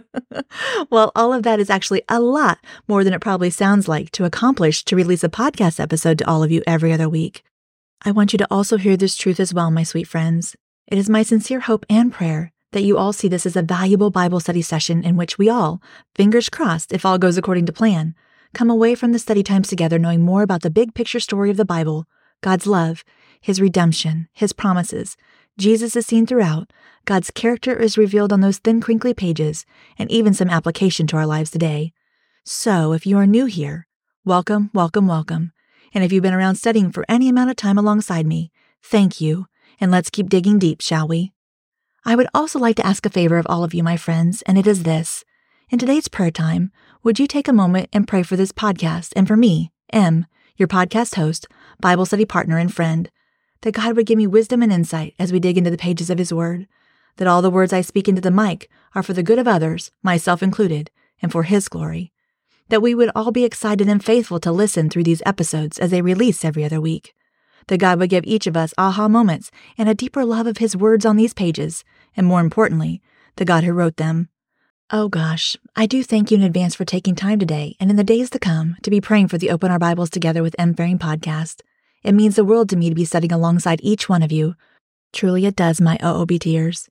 well, all of that is actually a lot more than it probably sounds like to accomplish to release a podcast episode to all of you every other week. I want you to also hear this truth as well, my sweet friends. It is my sincere hope and prayer that you all see this as a valuable Bible study session in which we all, fingers crossed if all goes according to plan, come away from the study times together knowing more about the big picture story of the Bible, God's love, His redemption, His promises. Jesus is seen throughout, God's character is revealed on those thin, crinkly pages, and even some application to our lives today. So, if you are new here, welcome, welcome, welcome. And if you've been around studying for any amount of time alongside me, thank you, and let's keep digging deep, shall we? I would also like to ask a favor of all of you, my friends, and it is this. In today's prayer time, would you take a moment and pray for this podcast and for me, M, your podcast host, Bible study partner, and friend, that God would give me wisdom and insight as we dig into the pages of His Word, that all the words I speak into the mic are for the good of others, myself included, and for His glory, that we would all be excited and faithful to listen through these episodes as they release every other week, that God would give each of us aha moments and a deeper love of His words on these pages, and more importantly, the God who wrote them. Oh gosh, I do thank you in advance for taking time today and in the days to come to be praying for the Open Our Bibles Together with M. Faring podcast. It means the world to me to be studying alongside each one of you. Truly it does, my OOB tears.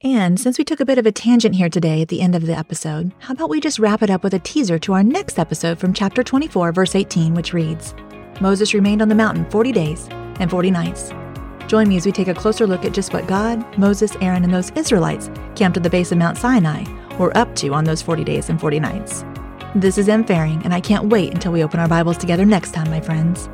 And since we took a bit of a tangent here today at the end of the episode, how about we just wrap it up with a teaser to our next episode from chapter 24, verse 18, which reads Moses remained on the mountain 40 days and 40 nights. Join me as we take a closer look at just what God, Moses, Aaron, and those Israelites camped at the base of Mount Sinai we're up to on those 40 days and 40 nights. This is M. Faring, and I can't wait until we open our Bibles together next time, my friends.